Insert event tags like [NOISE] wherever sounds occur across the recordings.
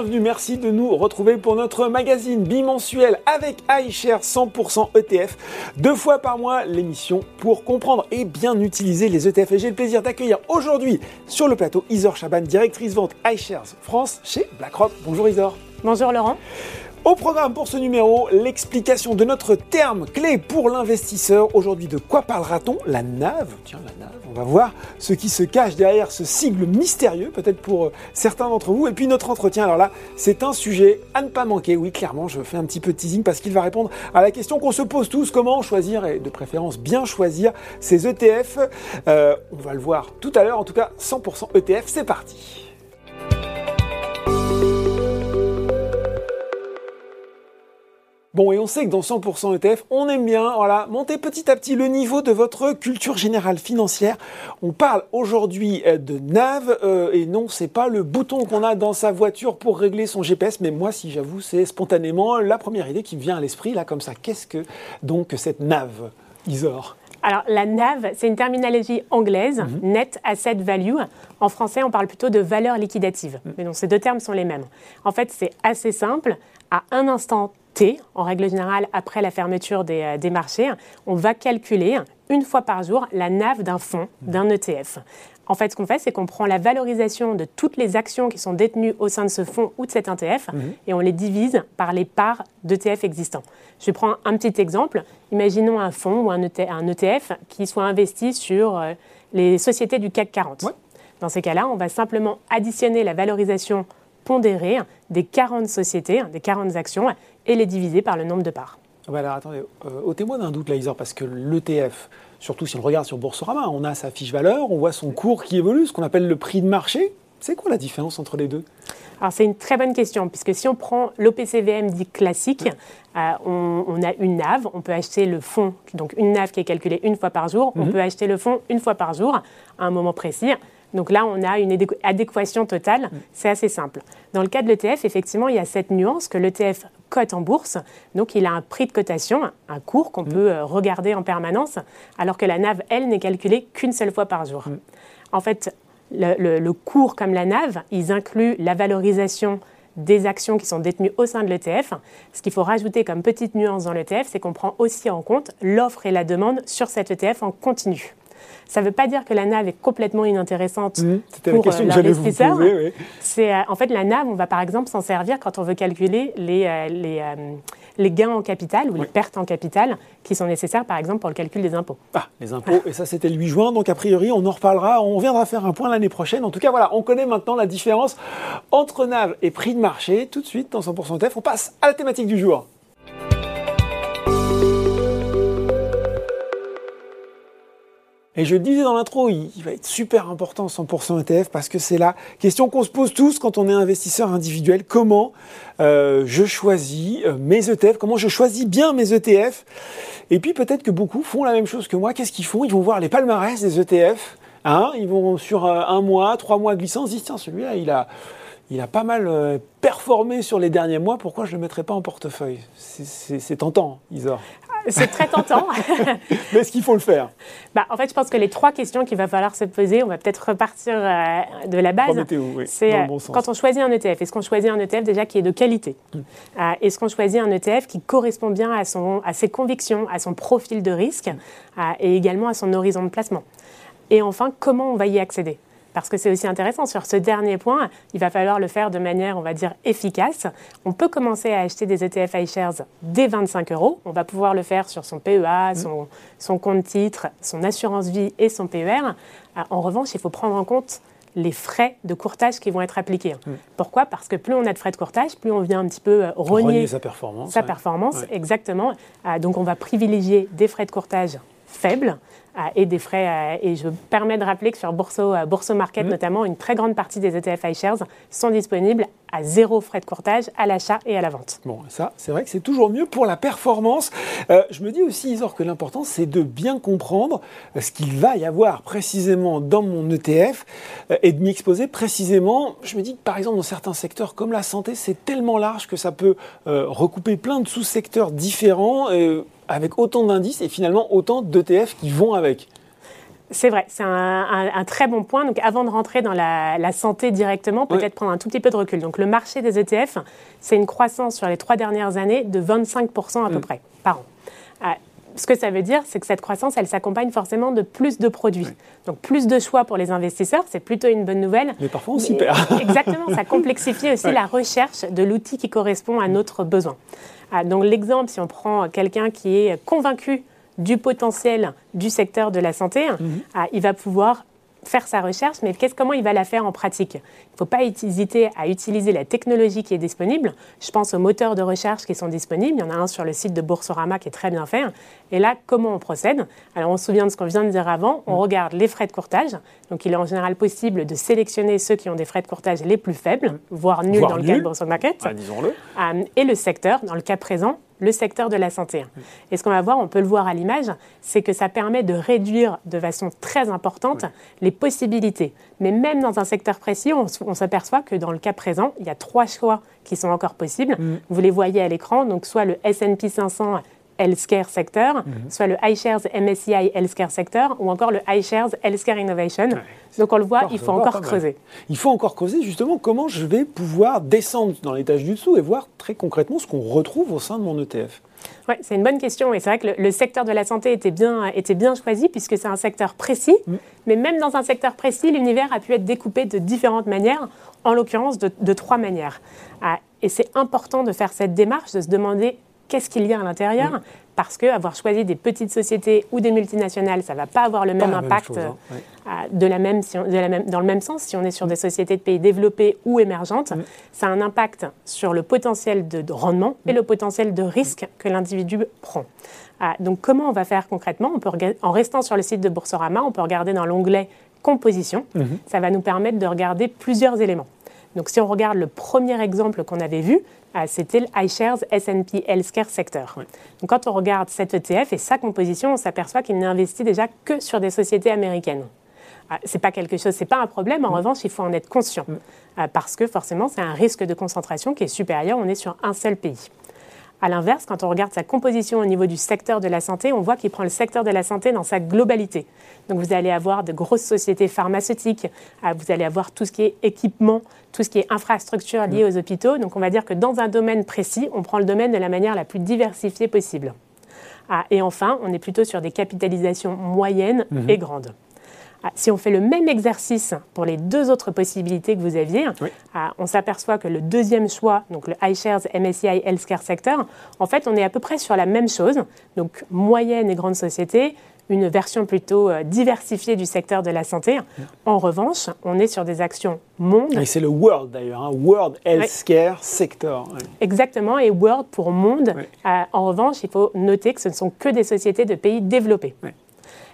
bienvenue. Merci de nous retrouver pour notre magazine bimensuel avec iShare 100% ETF. Deux fois par mois, l'émission pour comprendre et bien utiliser les ETF. Et j'ai le plaisir d'accueillir aujourd'hui sur le plateau Isor Chaban, directrice vente iShares France chez BlackRock. Bonjour Isor. Bonjour Laurent. Au programme pour ce numéro, l'explication de notre terme clé pour l'investisseur. Aujourd'hui, de quoi parlera-t-on? La NAV. Tiens, la NAV. On va voir ce qui se cache derrière ce sigle mystérieux, peut-être pour euh, certains d'entre vous. Et puis notre entretien, alors là, c'est un sujet à ne pas manquer. Oui, clairement, je fais un petit peu de teasing parce qu'il va répondre à la question qu'on se pose tous comment choisir et de préférence bien choisir ces ETF. Euh, on va le voir tout à l'heure. En tout cas, 100% ETF, c'est parti. Bon, et on sait que dans 100% ETF, on aime bien voilà, monter petit à petit le niveau de votre culture générale financière. On parle aujourd'hui euh, de NAV, euh, et non, c'est pas le bouton qu'on a dans sa voiture pour régler son GPS, mais moi, si j'avoue, c'est spontanément la première idée qui me vient à l'esprit, là, comme ça. Qu'est-ce que donc cette NAV, Isor? Alors, la NAV, c'est une terminologie anglaise, mhm. Net Asset Value. En français, on parle plutôt de valeur liquidative. Mhm. Mais donc, ces deux termes sont les mêmes. En fait, c'est assez simple. À un instant en règle générale, après la fermeture euh, des, marchés, on va calculer une fois par jour la NAV d'un fonds, d'un ETF. En fait, ce qu'on fait, c'est qu'on prend la valorisation de toutes les actions qui sont détenues au sein de ce fonds ou de cet ETF mhm. et on les divise par les parts d'ETF existants. Je vais prendre un petit exemple. Imaginons un fonds ou un ETF, qui soit investi sur euh, les sociétés du CAC 40. Dans ces cas-là, on va simplement additionner la valorisation pondérée des 40 sociétés, des 40 actions, et les diviser par le nombre de parts. Ah bah alors attendez, euh, ôtez-moi d'un doute là, Isor, parce que l'ETF, surtout si on regarde sur Boursorama, on a sa fiche valeur, on voit son cours qui évolue, ce qu'on appelle le prix de marché. C'est quoi la différence entre les deux? Alors c'est une très bonne question, puisque si on prend l'OPCVM dit classique, euh, on, a une NAV, on peut acheter le fonds, donc une NAV qui est calculée une fois par jour, on mhm. peut acheter le fonds une fois par jour à un moment précis. Donc là, on a une adéquation totale, mhm. c'est assez simple. Dans le cas de l'ETF, effectivement, il y a cette nuance que l'ETF cote en bourse. Donc il a un prix de cotation, un cours qu'on mm. peut euh, regarder en permanence, alors que la NAV, elle, n'est calculée qu'une seule fois par jour. Mm. En fait, le, cours comme la NAV, ils incluent la valorisation des actions qui sont détenues au sein de l'ETF. Ce qu'il faut rajouter comme petite nuance dans l'ETF, c'est qu'on prend aussi en compte l'offre et la demande sur cet ETF en continu. Ça ne veut pas dire que la NAV est complètement inintéressante mmh, pour euh, l'investisseur. Oui. C'est euh, en fait la NAV, on va par exemple s'en servir quand on veut calculer les, euh, les, les gains en capital ou les pertes en capital qui sont nécessaires par exemple pour le calcul des impôts. Ah, les impôts, et ça c'était le 8 juin, donc a priori on en reparlera, on viendra faire un point l'année prochaine. En tout cas voilà, on connaît maintenant la différence entre NAV et prix de marché. Tout de suite dans 100% TF, on passe à la thématique du jour. Et je disais dans l'intro, il, va être super important 100% ETF parce que c'est la question qu'on se pose tous quand on est investisseur individuel. Comment euh, je choisis euh, mes ETF Comment je choisis bien mes ETF Et puis peut-être que beaucoup font la même chose que moi. Qu'est-ce qu'ils font? Ils vont voir les palmarès des ETF. Hein ils vont sur euh, un mois, trois mois glissants, ils se disent tiens celui-là il a il a pas mal performé sur les derniers mois, pourquoi je ne le mettrais pas en portefeuille? C'est tentant, Isor. [LAUGHS] C'est très tentant. [LAUGHS] Mais est-ce qu'il faut le faire? Bah, En fait, je pense que les trois questions qu'il va falloir se poser, on va peut-être repartir euh, de la base. C'est euh, quand on choisit un ETF, est-ce qu'on choisit un ETF déjà qui est de qualité? Mm. euh, Est-ce qu'on choisit un ETF qui correspond bien à, son, à ses convictions, à son profil de risque et également à son horizon de placement? Et enfin, comment on va y accéder? Parce que c'est aussi intéressant. Sur ce dernier point, il va falloir le faire de manière, on va dire, efficace. On peut commencer à acheter des ETF iShares dès 25 euros. On va pouvoir le faire sur son PEA, mmh. son, compte titre, son assurance vie et son PER. Euh, en revanche, il faut prendre en compte les frais de courtage qui vont être appliqués. Mmh. Pourquoi? Parce que plus on a de frais de courtage, plus on vient un petit peu euh, rogner, sa performance. Sa performance, exactement. Euh, donc on va privilégier des frais de courtage faibles et des frais. et je permets de rappeler que sur Bourso, Bourso Market notamment, une très grande partie des ETF iShares sont disponibles à zéro frais de courtage à l'achat et à la vente. Bon, ça, c'est vrai que c'est toujours mieux pour la performance. Euh, je me dis aussi, Isor, que l'important, c'est de bien comprendre ce qu'il va y avoir précisément dans mon ETF euh, et de m'y exposer précisément. Je me dis que, par exemple, dans certains secteurs comme la santé, c'est tellement large que ça peut euh, recouper plein de sous-secteurs différents avec autant d'indices et finalement autant d'ETF qui vont avec. C'est vrai, c'est un, très bon point. Donc, avant de rentrer dans la, santé directement, peut-être prendre un tout petit peu de recul. Donc, le marché des ETF, c'est une croissance sur les trois dernières années de 25% à peu mm. près par an. Euh, ce que ça veut dire, c'est que cette croissance, elle s'accompagne forcément de plus de produits. Donc plus de choix pour les investisseurs, c'est plutôt une bonne nouvelle. Mais parfois on s'y perd. [LAUGHS] Exactement, ça complexifie aussi [LAUGHS] la recherche de l'outil qui correspond à notre besoin. Ah, donc l'exemple, si on prend quelqu'un qui est convaincu du potentiel du secteur de la santé, mhm. ah, il va pouvoir faire sa recherche, mais comment il va la faire en pratique? Il ne faut pas hésiter à utiliser la technologie qui est disponible. Je pense aux moteurs de recherche qui sont disponibles. Il y en a un sur le site de Boursorama qui est très bien fait. Et là, comment on procède? Alors, on se souvient de ce qu'on vient de dire avant. On mm. regarde les frais de courtage. Donc, il est en général possible de sélectionner ceux qui ont des frais de courtage les plus faibles, mm. voire nuls dans le cas de Boursorama. Ah, disons-le. Euh, et le secteur, dans le cas présent, le secteur de la santé. Et ce qu'on va voir, on peut le voir à l'image, c'est que ça permet de réduire de façon très importante les possibilités. Mais même dans un secteur précis, on, s'aperçoit que dans le cas présent, il y a trois choix qui sont encore possibles. Mm. Vous les voyez à l'écran, donc soit le S&P 500 Healthcare Sector, mhm. soit le iShares MSCI Healthcare Sector, ou encore le iShares Healthcare Innovation. Donc on le voit, il faut encore creuser. Il faut encore creuser justement comment je vais pouvoir descendre dans l'étage du dessous et voir très concrètement ce qu'on retrouve au sein de mon ETF. Oui, c'est une bonne question. Et c'est vrai que le, secteur de la santé était bien, était bien choisi puisque c'est un secteur précis. Mm. Mais même dans un secteur précis, l'univers a pu être découpé de différentes manières, en l'occurrence de, trois manières. Ah, et c'est important de faire cette démarche, de se demander qu'est-ce qu'il y a à l'intérieur mm. Parce que avoir choisi des petites sociétés ou des multinationales, ça ne va pas avoir le même impact hein. de la même, dans le même sens. Si on est sur des sociétés de pays développés ou émergentes, mm. ça a un impact sur le potentiel de, rendement et mm. le potentiel de risque que l'individu prend. Ah, donc comment on va faire concrètement? On peut, En restant sur le site de Boursorama, on peut regarder dans l'onglet composition. Mm-hmm. Ça va nous permettre de regarder plusieurs éléments. Donc si on regarde le premier exemple qu'on avait vu, euh, c'était le iShares S&P Healthcare Sector. Donc quand on regarde cet ETF et sa composition, on s'aperçoit qu'il n'investit déjà que sur des sociétés américaines. Euh, c'est pas quelque chose, c'est pas un problème. En mm. revanche, il faut en être conscient mm. euh, parce que forcément, c'est un risque de concentration qui est supérieur. On est sur un seul pays. À l'inverse, quand on regarde sa composition au niveau du secteur de la santé, on voit qu'il prend le secteur de la santé dans sa globalité. Donc vous allez avoir de grosses sociétés pharmaceutiques, euh, vous allez avoir tout ce qui est équipement, tout ce qui est infrastructure liée aux hôpitaux. Donc on va dire que dans un domaine précis, on prend le domaine de la manière la plus diversifiée possible. Ah, et enfin, on est plutôt sur des capitalisations moyennes mhm. et grandes. Ah, si on fait le même exercice pour les deux autres possibilités que vous aviez, ah, on s'aperçoit que le deuxième choix, donc le iShares MSCI Healthcare Sector, en fait, on est à peu près sur la même chose, donc moyenne et grande société, une version plutôt euh, diversifiée du secteur de la santé. En revanche, on est sur des actions monde. Et c'est le World d'ailleurs, hein, World Healthcare Sector. Exactement, et World pour monde. Euh, en revanche, il faut noter que ce ne sont que des sociétés de pays développés.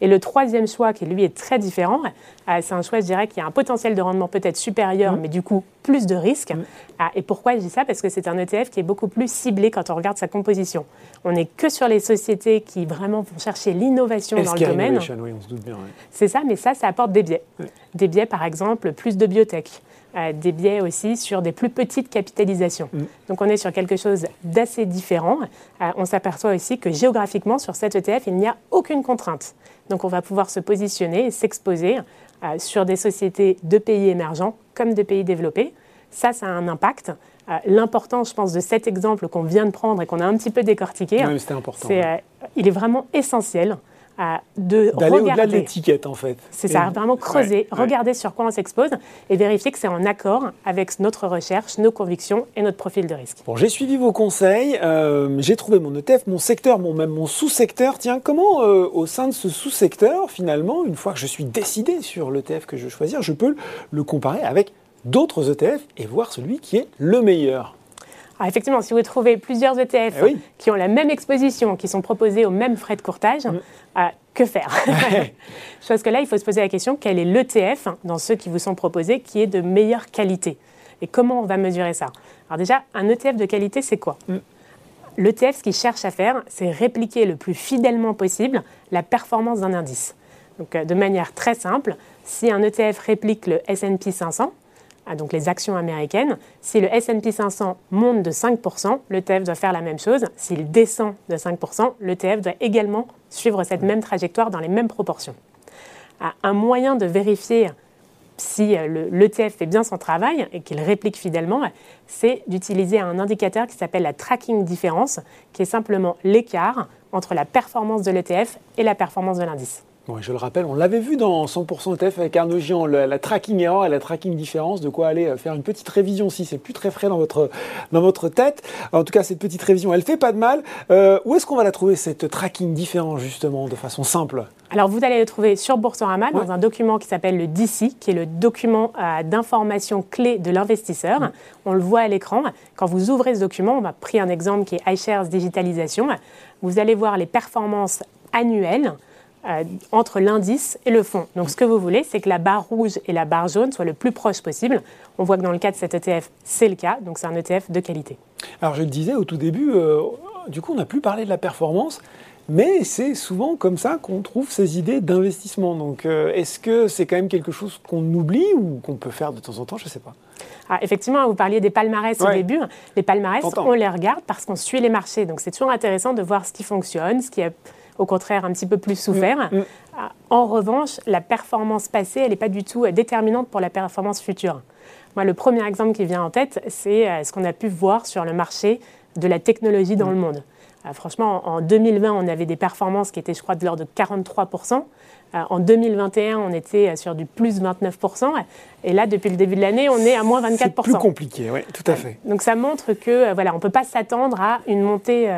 Et le troisième choix, qui lui est très différent, euh, c'est un choix, je dirais, qui a un potentiel de rendement peut-être supérieur, mm. mais du coup plus de risques. Mm. Ah, et pourquoi je dis ça? Parce que c'est un ETF qui est beaucoup plus ciblé quand on regarde sa composition. On n'est que sur les sociétés qui vraiment vont chercher l'innovation dans le domaine. Oui, on se doute bien. C'est ça, mais ça, ça apporte des biais. Des biais, par exemple, plus de biotech. Euh, des biais aussi sur des plus petites capitalisations. Mm. Donc on est sur quelque chose d'assez différent. Euh, on s'aperçoit aussi que géographiquement, sur cet ETF, il n'y a aucune contrainte. Donc on va pouvoir se positionner et s'exposer euh, sur des sociétés de pays émergents comme de pays développés. Ça, ça a un impact. Euh, l'important, je pense, de cet exemple qu'on vient de prendre et qu'on a un petit peu décortiqué, c'est, euh, il est vraiment essentiel de D'aller au-delà de l'étiquette, en fait. C'est ça, vraiment creuser, regarder sur quoi on s'expose et vérifier que c'est en accord avec notre recherche, nos convictions et notre profil de risque. Bon, j'ai suivi vos conseils, euh, j'ai trouvé mon ETF, mon secteur, mon, même mon sous-secteur. Tiens, comment euh, au sein de ce sous-secteur, finalement, une fois que je suis décidé sur l'ETF que je veux choisir, je peux le comparer avec d'autres ETF et voir celui qui est le meilleur? Alors effectivement, si vous trouvez plusieurs ETF eh qui ont la même exposition, qui sont proposés aux mêmes frais de courtage, mm. euh, que faire [LAUGHS] Chose que là, il faut se poser la question, quel est l'ETF dans ceux qui vous sont proposés qui est de meilleure qualité? Et comment on va mesurer ça? Alors déjà, un ETF de qualité, c'est quoi? Mm. L'ETF, ce qu'il cherche à faire, c'est répliquer le plus fidèlement possible la performance d'un indice. Donc euh, de manière très simple, si un ETF réplique le S&P 500, donc les actions américaines. Si le S&P 500 monte de 5%, l'ETF doit faire la même chose. S'il descend de 5%, l'ETF doit également suivre cette même trajectoire dans les mêmes proportions. un moyen de vérifier si l'ETF fait bien son travail et qu'il réplique fidèlement, c'est d'utiliser un indicateur qui s'appelle la tracking différence, qui est simplement l'écart entre la performance de l'ETF et la performance de l'indice je le rappelle, on l'avait vu dans 100% ETF avec Arnaud Gian, la, tracking error et la tracking différence, de quoi aller euh, faire une petite révision si c'est plus très frais dans votre, dans votre tête. En tout cas, cette petite révision, elle fait pas de mal. Euh, où est-ce qu'on va la trouver, cette tracking différence, justement, de façon simple? Alors, vous allez le trouver sur Boursorama dans un document qui s'appelle le DC, qui est le document euh, d'information clé de l'investisseur. On le voit à l'écran. Quand vous ouvrez ce document, on a pris un exemple qui est iShares Digitalisation. Vous allez voir les performances annuelles euh, entre l'indice et le fond. Donc ce que vous voulez, c'est que la barre rouge et la barre jaune soient le plus proches possible. On voit que dans le cas de cet ETF, c'est le cas, donc c'est un ETF de qualité. Alors je le disais au tout début, euh, du coup on n'a plus parlé de la performance. Mais c'est souvent comme ça qu'on trouve ces idées d'investissement. Donc, euh, est-ce que c'est quand même quelque chose qu'on oublie ou qu'on peut faire de temps en temps? Je ne sais pas. Ah, effectivement, vous parliez des palmarès au début. Les palmarès, on les regarde parce qu'on suit les marchés. Donc, c'est toujours intéressant de voir ce qui fonctionne, ce qui est au contraire un petit peu plus souffert. Mm, mm. En revanche, la performance passée, elle n'est pas du tout euh, déterminante pour la performance future. Moi, le premier exemple qui vient en tête, c'est euh, ce qu'on a pu voir sur le marché de la technologie dans mm. le monde. Euh, franchement, en 2020, on avait des performances qui étaient, je crois, de l'ordre de 43%. En 2021, on était sur du plus 29%. Et là, depuis le début de l'année, on est à moins 24%. C'est plus compliqué, oui, tout à fait. Donc ça montre que voilà, on ne peut pas s'attendre à une montée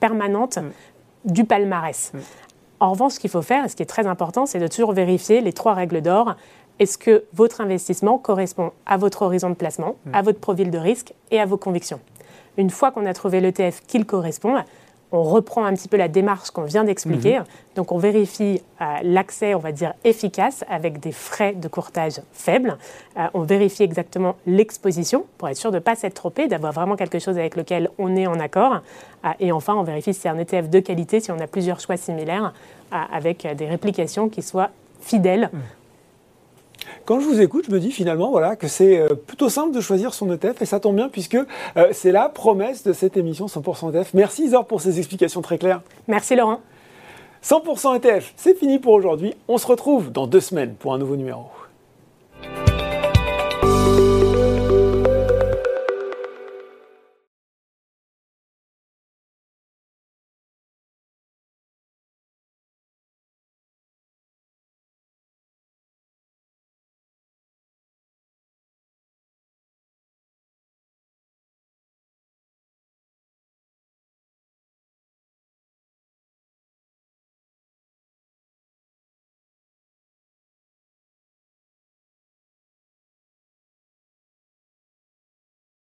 permanente du palmarès. Mm. En revanche, ce qu'il faut faire, et ce qui est très important, c'est de toujours vérifier les trois règles d'or. Est-ce que votre investissement correspond à votre horizon de placement, mm. à votre profil de risque et à vos convictions? Une fois qu'on a trouvé l'ETF qui le correspond, on reprend un petit peu la démarche qu'on vient d'expliquer. Mhm. Donc on vérifie euh, l'accès, on va dire, efficace avec des frais de courtage faibles. Euh, on vérifie exactement l'exposition pour être sûr de ne pas s'être trompé, d'avoir vraiment quelque chose avec lequel on est en accord. Euh, et enfin, on vérifie si c'est un ETF de qualité, si on a plusieurs choix similaires, avec des réplications qui soient fidèles mhm. Quand je vous écoute, je me dis finalement voilà, que c'est euh, plutôt simple de choisir son ETF et ça tombe bien puisque euh, c'est la promesse de cette émission 100% ETF. Merci Isor pour ces explications très claires. Merci Laurent. 100% ETF, c'est fini pour aujourd'hui. On se retrouve dans deux semaines pour un nouveau numéro.